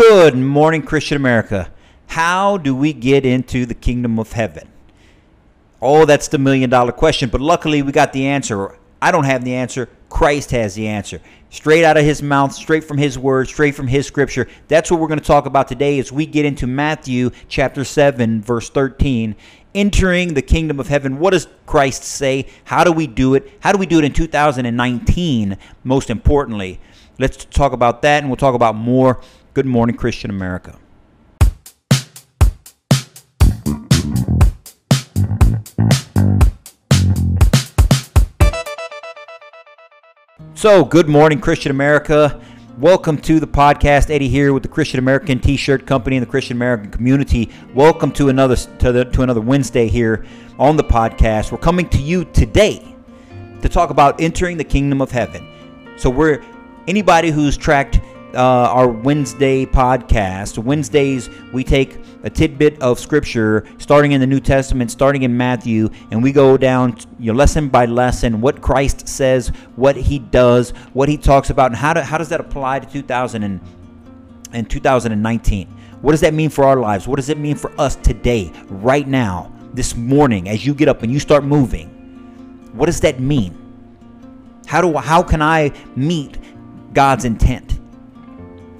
Good morning, Christian America. How do we get into the kingdom of heaven? Oh, that's the million dollar question, but luckily we got the answer. I don't have the answer. Christ has the answer. Straight out of his mouth, straight from his word, straight from his scripture. That's what we're going to talk about today as we get into Matthew chapter 7, verse 13. Entering the kingdom of heaven. What does Christ say? How do we do it? How do we do it in 2019, most importantly? Let's talk about that and we'll talk about more. Good morning, Christian America. So, good morning, Christian America. Welcome to the podcast. Eddie here with the Christian American T-shirt company and the Christian American community. Welcome to another to, the, to another Wednesday here on the podcast. We're coming to you today to talk about entering the kingdom of heaven. So, we're anybody who's tracked uh, our Wednesday podcast. Wednesdays, we take a tidbit of scripture starting in the New Testament, starting in Matthew, and we go down you know, lesson by lesson what Christ says, what he does, what he talks about, and how, how does that apply to 2000 and, and 2019? What does that mean for our lives? What does it mean for us today, right now, this morning, as you get up and you start moving? What does that mean? How do how can I meet God's intent?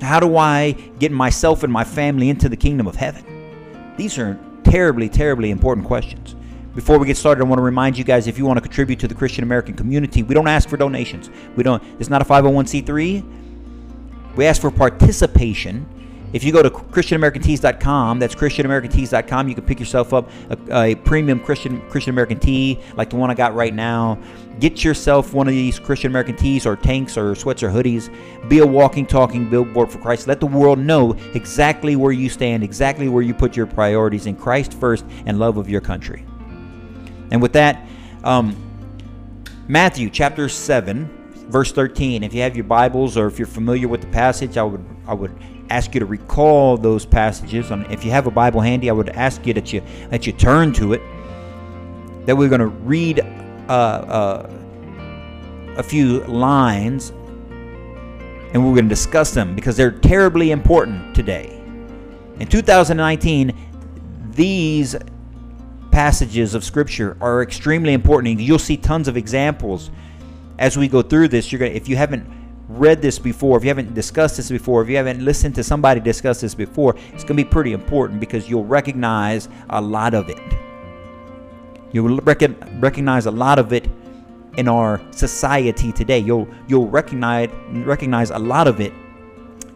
How do I get myself and my family into the kingdom of heaven? These are terribly, terribly important questions. Before we get started, I want to remind you guys if you want to contribute to the Christian American community, we don't ask for donations. We don't it's not a 501c3. We ask for participation if you go to christianamericantees.com, that's christianamericantees.com, you can pick yourself up a, a, premium Christian Christian American tee like the one I got right now. Get yourself one of these Christian American tees or tanks or sweats or hoodies. Be a walking, talking billboard for Christ. Let the world know exactly where you stand, exactly where you put your priorities in Christ first and love of your country. And with that, um, Matthew chapter 7, verse 13. If you have your Bibles or if you're familiar with the passage, I would I would ask you to recall those passages. And if you have a Bible handy, I would ask you that you that you turn to it. That we're going to read uh, uh, a few lines, and we're going to discuss them because they're terribly important today. In 2019, these passages of Scripture are extremely important. You'll see tons of examples as we go through this. You're going to, if you haven't read this before, if you haven't discussed this before, if you haven't listened to somebody discuss this before, it's going to be pretty important because you'll recognize a lot of it. You'll rec- recognize a lot of it in our society today. You'll you'll recognize recognize a lot of it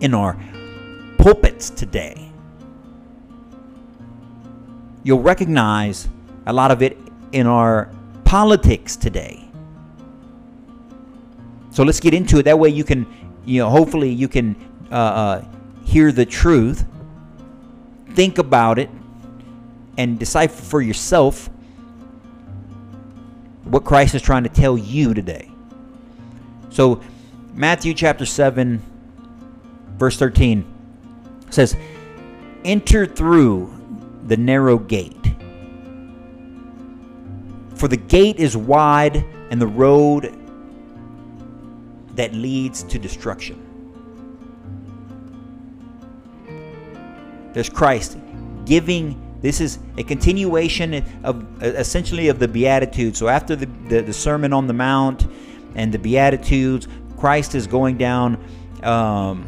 in our pulpits today. You'll recognize a lot of it in our politics today. So let's get into it. That way you can, you know, hopefully you can uh, uh, hear the truth, think about it, and decipher for yourself what Christ is trying to tell you today. So, Matthew chapter 7, verse 13 says, Enter through the narrow gate. For the gate is wide and the road that leads to destruction. There's Christ giving. This is a continuation of essentially of the Beatitudes. So after the, the, the Sermon on the Mount and the Beatitudes, Christ is going down um,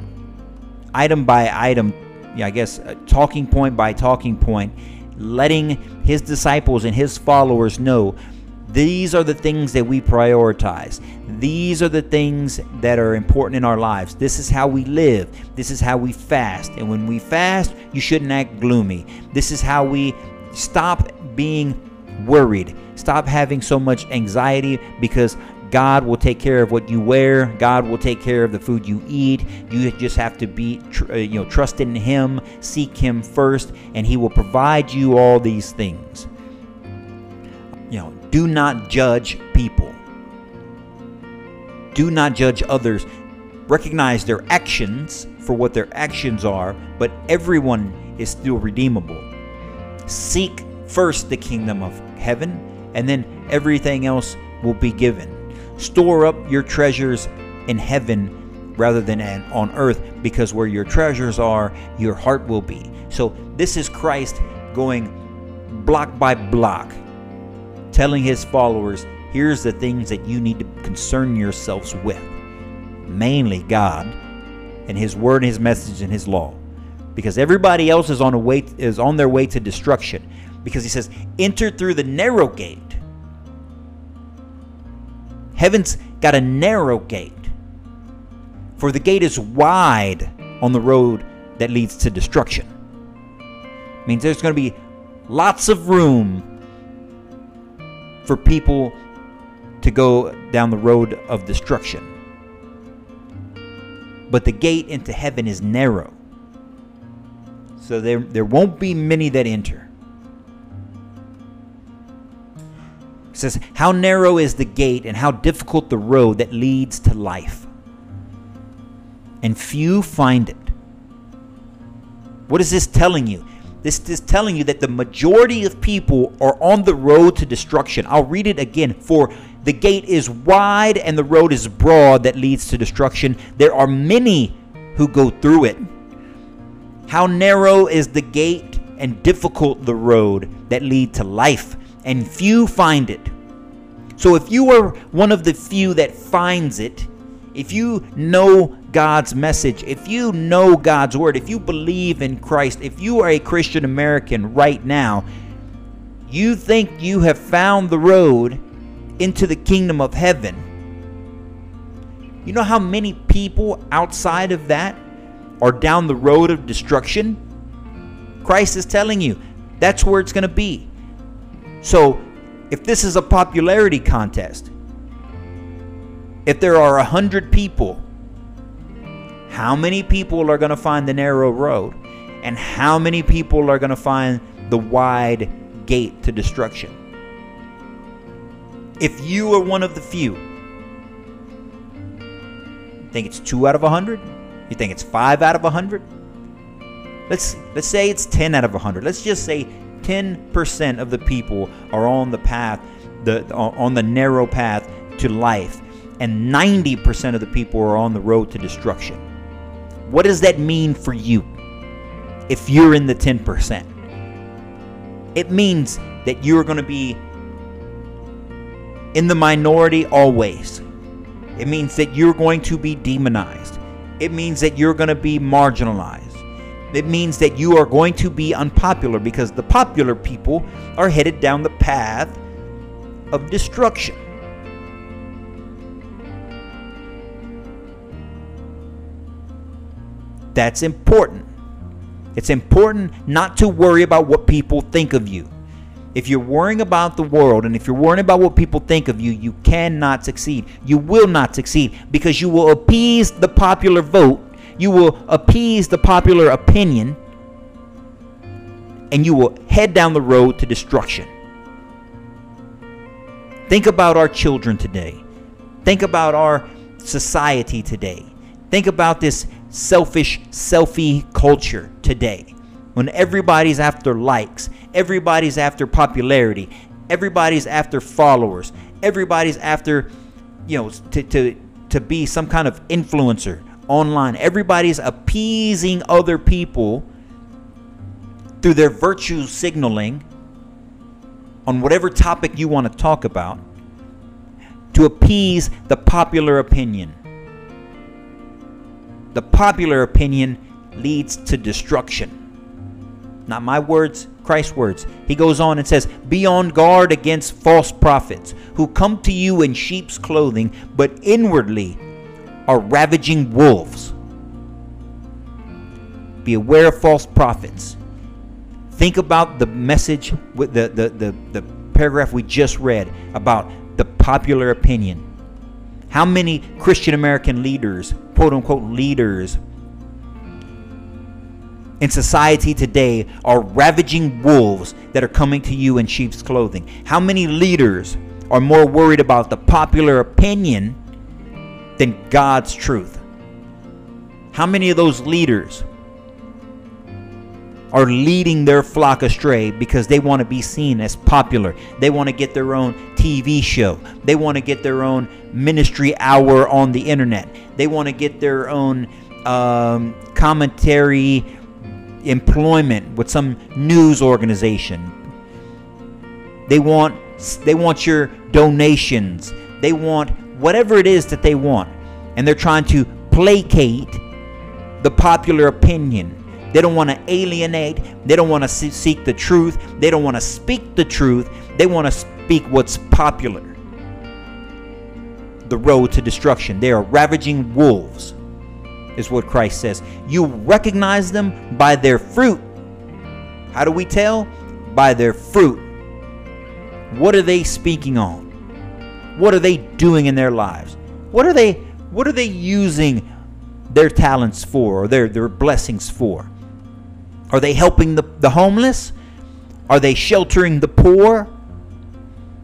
item by item, yeah, I guess, uh, talking point by talking point, letting his disciples and his followers know these are the things that we prioritize. These are the things that are important in our lives. This is how we live. This is how we fast. And when we fast, you shouldn't act gloomy. This is how we stop being worried. Stop having so much anxiety because God will take care of what you wear. God will take care of the food you eat. You just have to be, uh, you know, trust in Him, seek Him first, and He will provide you all these things. You know, do not judge people. Do not judge others. Recognize their actions for what their actions are, but everyone is still redeemable. Seek first the kingdom of heaven, and then everything else will be given. Store up your treasures in heaven rather than on earth because where your treasures are, your heart will be. So this is Christ going block by block, telling his followers, here's the things that you need to concern yourselves with. Mainly God and his word and his message and his law. Because everybody else is on a way is on their way to destruction. Because he says, enter through the narrow gate. Heaven's got a narrow gate. For the gate is wide on the road that leads to destruction. It means there's going to be lots of room for people to go down the road of destruction. But the gate into heaven is narrow. So there, there won't be many that enter. It says, How narrow is the gate and how difficult the road that leads to life? And few find it. What is this telling you? This is telling you that the majority of people are on the road to destruction. I'll read it again. For the gate is wide and the road is broad that leads to destruction. There are many who go through it. How narrow is the gate and difficult the road that lead to life, and few find it. So if you are one of the few that finds it, if you know God's message, if you know God's word, if you believe in Christ, if you are a Christian American right now, you think you have found the road into the kingdom of heaven. You know how many people outside of that are down the road of destruction? Christ is telling you that's where it's going to be. So, if this is a popularity contest, if there are a hundred people, how many people are going to find the narrow road? And how many people are going to find the wide gate to destruction? If you are one of the few, you think it's two out of a hundred? You think it's five out of a hundred? Let's let's say it's ten out of a hundred. Let's just say ten percent of the people are on the path, the on the narrow path to life and 90% of the people are on the road to destruction. What does that mean for you if you're in the 10%? It means that you're going to be in the minority always. It means that you're going to be demonized. It means that you're going to be marginalized. It means that you are going to be unpopular because the popular people are headed down the path of destruction. That's important. It's important not to worry about what people think of you. If you're worrying about the world and if you're worrying about what people think of you, you cannot succeed. You will not succeed because you will appease the popular vote, you will appease the popular opinion, and you will head down the road to destruction. Think about our children today. Think about our society today. Think about this selfish selfie culture today when everybody's after likes, everybody's after popularity, everybody's after followers, everybody's after, you know, to, to, to be some kind of influencer online. Everybody's appeasing other people through their virtue signaling on whatever topic you want to talk about to appease the popular opinion the popular opinion leads to destruction. Not my words, Christ's words. He goes on and says, Be on guard against false prophets who come to you in sheep's clothing, but inwardly are ravaging wolves. Be aware of false prophets. Think about the message with the, the, the, the paragraph we just read about the popular opinion. How many Christian American leaders, quote unquote leaders, in society today are ravaging wolves that are coming to you in sheep's clothing? How many leaders are more worried about the popular opinion than God's truth? How many of those leaders are leading their flock astray because they want to be seen as popular. They want to get their own TV show. They want to get their own ministry hour on the internet. They want to get their own um, commentary employment with some news organization. They want they want your donations. They want whatever it is that they want. And they're trying to placate the popular opinion. They don't want to alienate. They don't want to seek the truth. They don't want to speak the truth. They want to speak what's popular. The road to destruction. They are ravaging wolves, is what Christ says. You recognize them by their fruit. How do we tell? By their fruit. What are they speaking on? What are they doing in their lives? What are they what are they using their talents for or their, their blessings for? Are they helping the, the homeless? Are they sheltering the poor?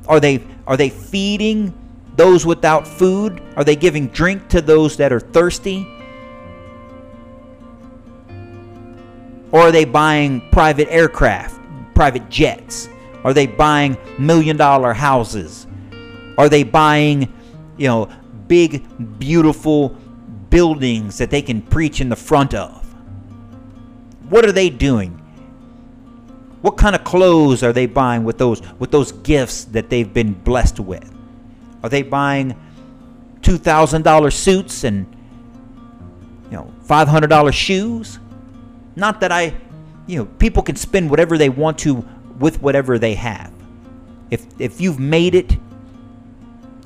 Are they are they feeding those without food? Are they giving drink to those that are thirsty? Or are they buying private aircraft, private jets? Are they buying million dollar houses? Are they buying, you know, big, beautiful buildings that they can preach in the front of? What are they doing? What kind of clothes are they buying with those with those gifts that they've been blessed with? Are they buying two thousand dollar suits and you know five hundred dollar shoes? Not that I, you know, people can spend whatever they want to with whatever they have. If if you've made it,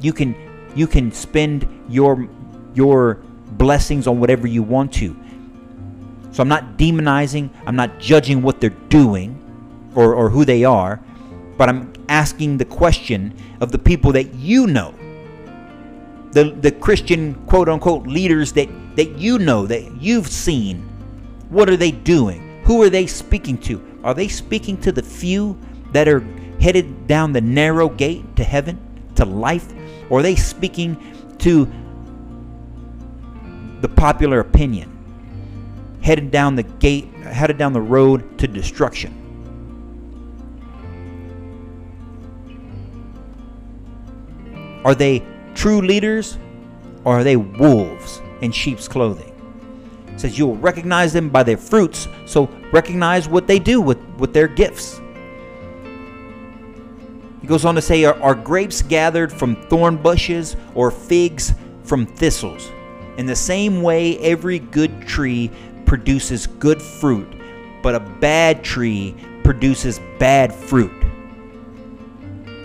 you can you can spend your your blessings on whatever you want to. So I'm not demonizing, I'm not judging what they're doing or, or who they are, but I'm asking the question of the people that you know. The the Christian quote unquote leaders that, that you know, that you've seen. What are they doing? Who are they speaking to? Are they speaking to the few that are headed down the narrow gate to heaven, to life? Or are they speaking to the popular opinion, headed down the gate, headed down the road to destruction? Are they true leaders or are they wolves in sheep's clothing? It says you'll recognize them by their fruits, so recognize what they do with, with their gifts. He goes on to say, are, are grapes gathered from thorn bushes or figs from thistles? In the same way, every good tree produces good fruit, but a bad tree produces bad fruit.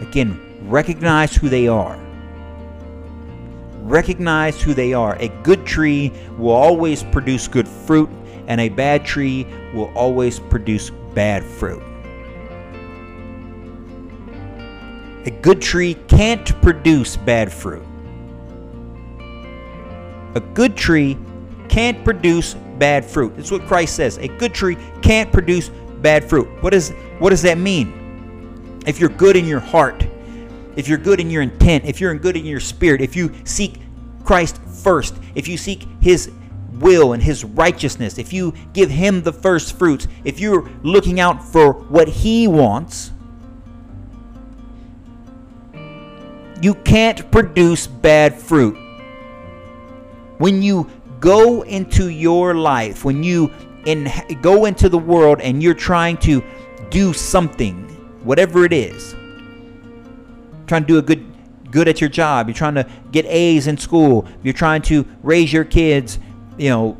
Again, recognize who they are. Recognize who they are. A good tree will always produce good fruit, and a bad tree will always produce bad fruit. A good tree can't produce bad fruit. A good tree can't produce bad fruit. That's what Christ says. A good tree can't produce bad fruit. What, is, what does that mean? If you're good in your heart, if you're good in your intent, if you're good in your spirit, if you seek Christ first, if you seek His will and His righteousness, if you give Him the first fruits, if you're looking out for what He wants, you can't produce bad fruit. When you go into your life, when you in, go into the world and you're trying to do something, whatever it is, trying to do a good good at your job, you're trying to get A's in school, you're trying to raise your kids, you know,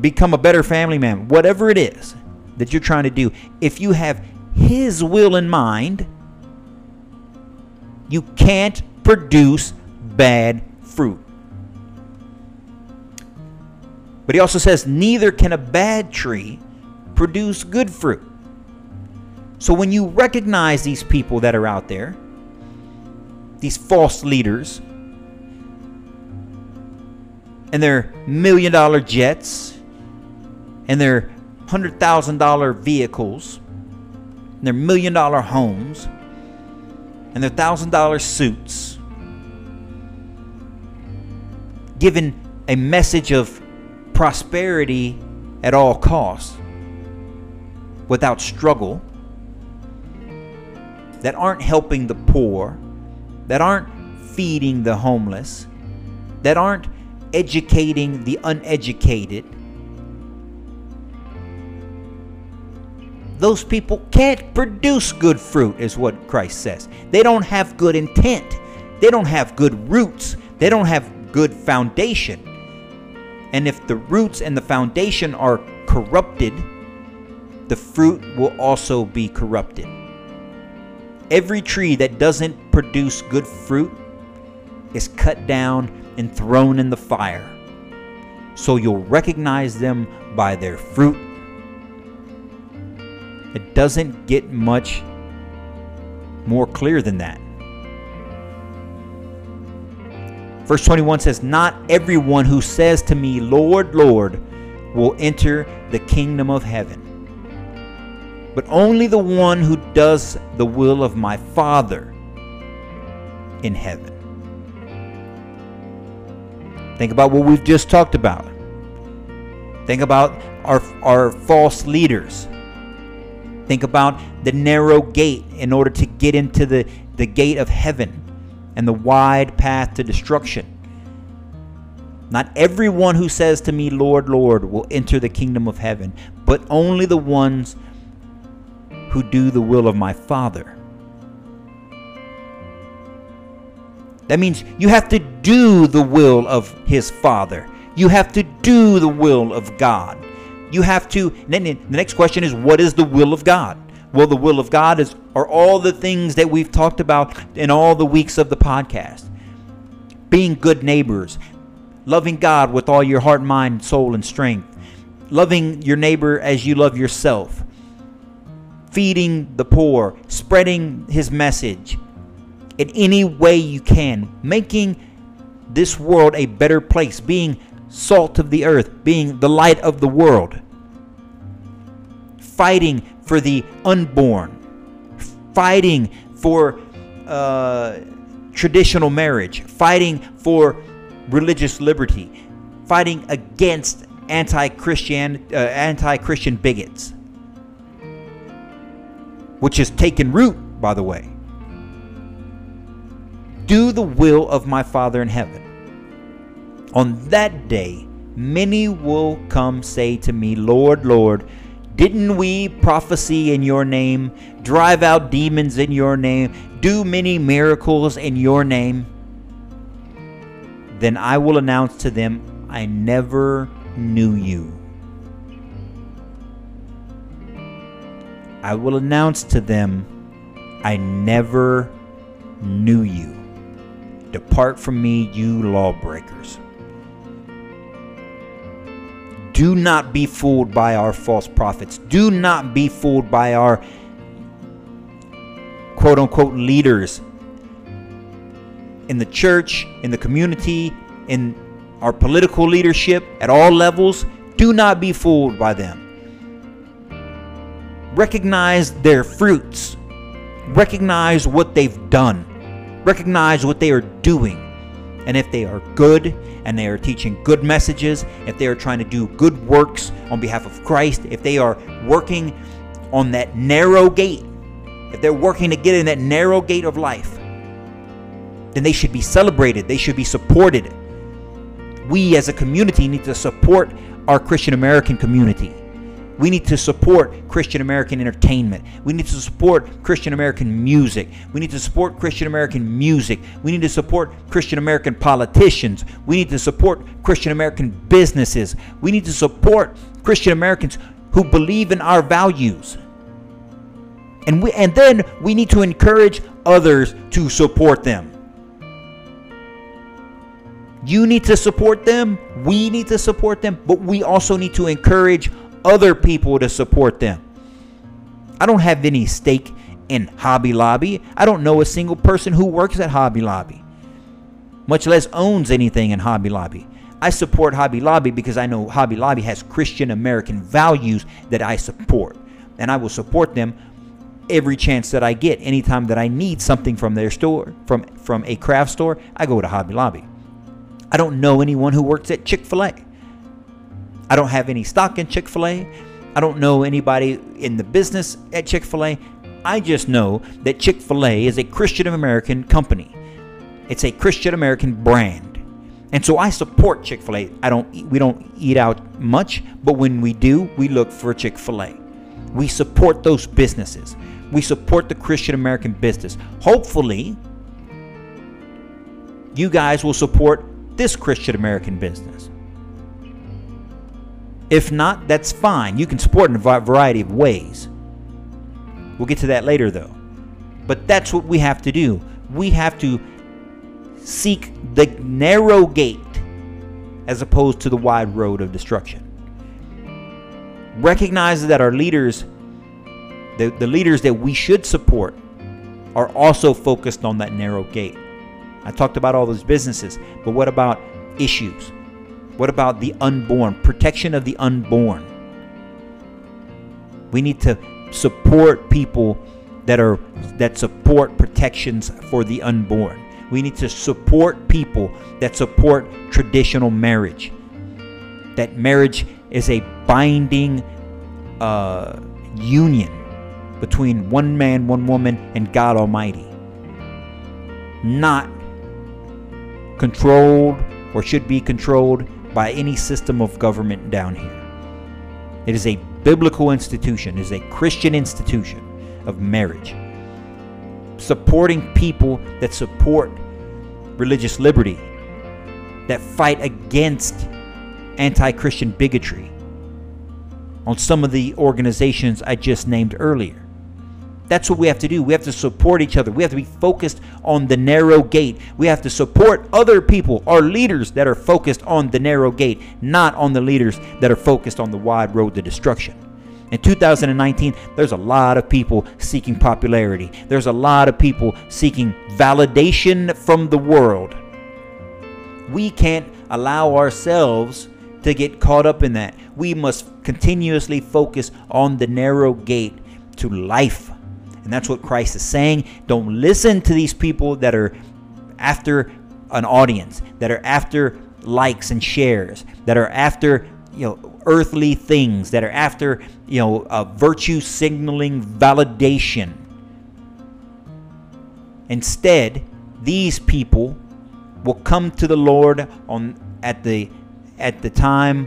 become a better family man, whatever it is that you're trying to do, if you have his will in mind, you can't produce bad fruit. But he also says, neither can a bad tree produce good fruit. So when you recognize these people that are out there, these false leaders, and their million dollar jets, and their hundred thousand dollar vehicles, and their million dollar homes, and their thousand dollar suits, given a message of prosperity at all costs without struggle, that aren't helping the poor, that aren't feeding the homeless, that aren't educating the uneducated, those people can't produce good fruit, is what Christ says. They don't have good intent, they don't have good roots, they don't have good foundation. And if the roots and the foundation are corrupted, the fruit will also be corrupted. Every tree that doesn't produce good fruit is cut down and thrown in the fire. So you'll recognize them by their fruit. It doesn't get much more clear than that. Verse 21 says, Not everyone who says to me, Lord, Lord, will enter the kingdom of heaven but only the one who does the will of my Father in heaven. Think about what we've just talked about. Think about our, our false leaders. Think about the narrow gate in order to get into the, the gate of heaven and the wide path to destruction. Not everyone who says to me, Lord, Lord, will enter the kingdom of heaven, but only the ones who do the will of my Father. That means you have to do the will of His Father. You have to do the will of God. You have to. The next question is, what is the will of God? Well, the will of God is are all the things that we've talked about in all the weeks of the podcast. Being good neighbors, loving God with all your heart, mind, soul, and strength, loving your neighbor as you love yourself, feeding the poor, spreading his message in any way you can, making this world a better place, being salt of the earth, being the light of the world, fighting for the unborn, fighting for uh, traditional marriage, fighting for religious liberty, fighting against anti-Christian uh, anti-Christian bigots which has taken root, by the way. Do the will of my Father in heaven. On that day, many will come say to me, Lord, Lord, didn't we prophesy in your name, drive out demons in your name, do many miracles in your name? Then I will announce to them, I never knew you. I will announce to them, I never knew you. Depart from me, you lawbreakers. Do not be fooled by our false prophets. Do not be fooled by our quote unquote leaders in the church, in the community, in our political leadership at all levels. Do not be fooled by them recognize their fruits, recognize what they've done, recognize what they are doing. And if they are good and they are teaching good messages, if they are trying to do good works on behalf of Christ, if they are working on that narrow gate, if they're working to get in that narrow gate of life, then they should be celebrated, they should be supported. We as a community need to support our Christian American community. We need to support Christian American entertainment. We need to support Christian American music. We need to support Christian American music. We need to support Christian American politicians. We need to support Christian American businesses. We need to support Christian Americans who believe in our values. And we and then we need to encourage others to support them. You need to support them, we need to support them, but we also need to encourage other people to support them. I don't have any stake in Hobby Lobby. I don't know a single person who works at Hobby Lobby, much less owns anything in Hobby Lobby. I support Hobby Lobby because I know Hobby Lobby has Christian American values that I support. And I will support them every chance that I get. Anytime that I need something from their store, from, from a craft store, I go to Hobby Lobby. I don't know anyone who works at Chick fil A. I don't have any stock in Chick fil A. I don't know anybody in the business at Chick fil A. I just know that Chick fil A is a Christian American company, it's a Christian American brand. And so I support Chick-fil-A. I don't we don't eat out much, but when we do, we look for Chick-fil-A. We support those businesses. We support the Christian American business. Hopefully, you guys will support this Christian American business. If not, that's fine. You can support in a variety of ways. We'll get to that later, though. But that's what we have to do. We have to seek the narrow gate as opposed to the wide road of destruction. Recognize that our leaders, the, the leaders that we should support, are also focused on that narrow gate. I talked about all those businesses, but what about issues? What about the unborn? Protection of the unborn. We need to support people that are that support protections for the unborn. We need to support people that support traditional marriage. That marriage is a binding uh, union between one man, one woman, and God Almighty. Not controlled or should be controlled by any system of government down here. It is a biblical institution, it is a Christian institution of marriage supporting people that support religious liberty, that fight against anti Christian bigotry on some of the organizations I just named earlier. That's what we have to do. We have to support each other. We have to be focused on the narrow gate. We have to support other people, our leaders that are focused on the narrow gate, not on the leaders that are focused on the wide road to destruction. In 2019, there's a lot of people seeking popularity. There's a lot of people seeking validation from the world. We can't allow ourselves to get caught up in that. We must continuously focus on the narrow gate to life. And that's what Christ is saying. Don't listen to these people that are after an audience, that are after likes and shares, that are after, you know, earthly things, that are after, you know, uh, virtue signaling validation. Instead, these people will come to the Lord on at the at the time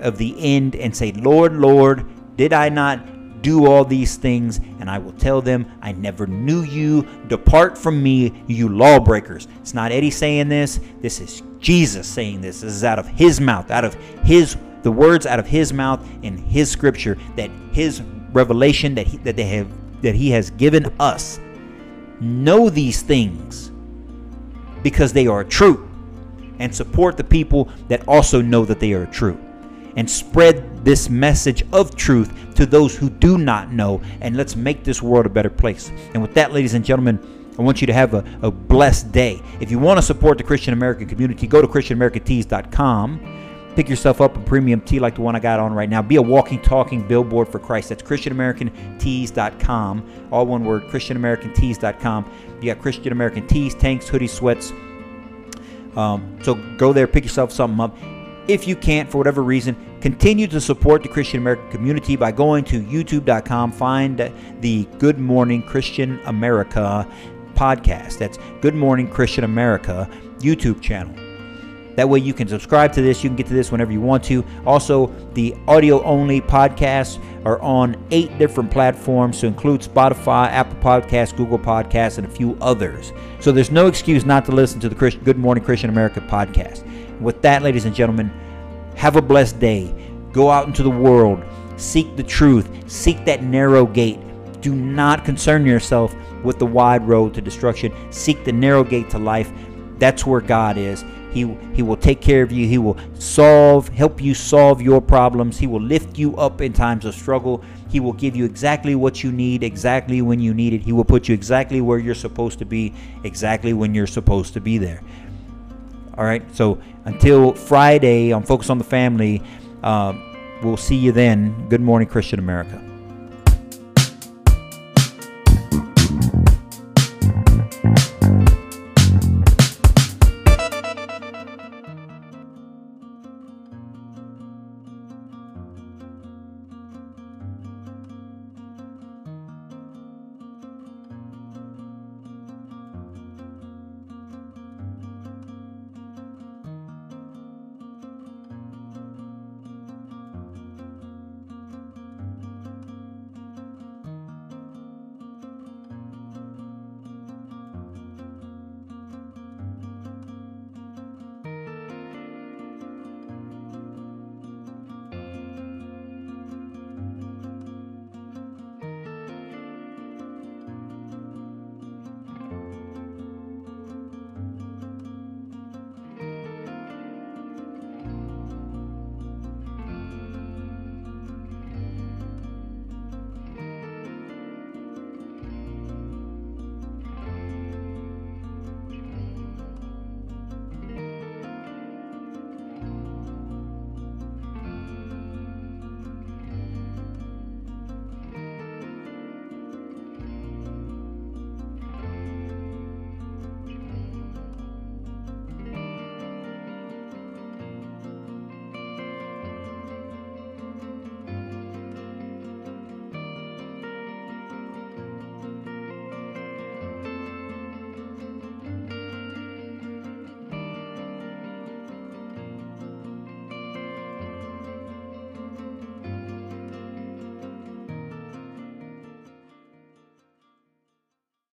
of the end and say, "Lord, Lord, did I not do all these things?" And I will tell them, "I never knew you. Depart from me, you lawbreakers." It's not Eddie saying this. This is Jesus saying this. This is out of his mouth, out of his the words out of his mouth in his scripture that his revelation that he, that they have that he has given us know these things because they are true and support the people that also know that they are true and spread this message of truth to those who do not know and let's make this world a better place and with that ladies and gentlemen I want you to have a, a blessed day. If you want to support the Christian American community, go to ChristianAmericanTees.com Pick yourself up a premium tee like the one I got on right now. Be a walking, talking billboard for Christ. That's ChristianAmericanTees.com. All one word, ChristianAmericanTees.com. You got Christian American tees, tanks, hoodies, sweats. Um, so go there, pick yourself something up. If you can't, for whatever reason, continue to support the Christian American community by going to youtube.com. Find the Good Morning Christian America podcast. That's Good Morning Christian America YouTube channel. That way you can subscribe to this. You can get to this whenever you want to. Also, the audio only podcasts are on eight different platforms to include Spotify, Apple Podcasts, Google Podcasts, and a few others. So there's no excuse not to listen to the Good Morning Christian America podcast. With that, ladies and gentlemen, have a blessed day. Go out into the world. Seek the truth. Seek that narrow gate. Do not concern yourself with the wide road to destruction. Seek the narrow gate to life. That's where God is. He, he will take care of you. He will solve, help you solve your problems. He will lift you up in times of struggle. He will give you exactly what you need, exactly when you need it. He will put you exactly where you're supposed to be, exactly when you're supposed to be there. All right. So until Friday on Focus on the Family, uh, we'll see you then. Good morning, Christian America.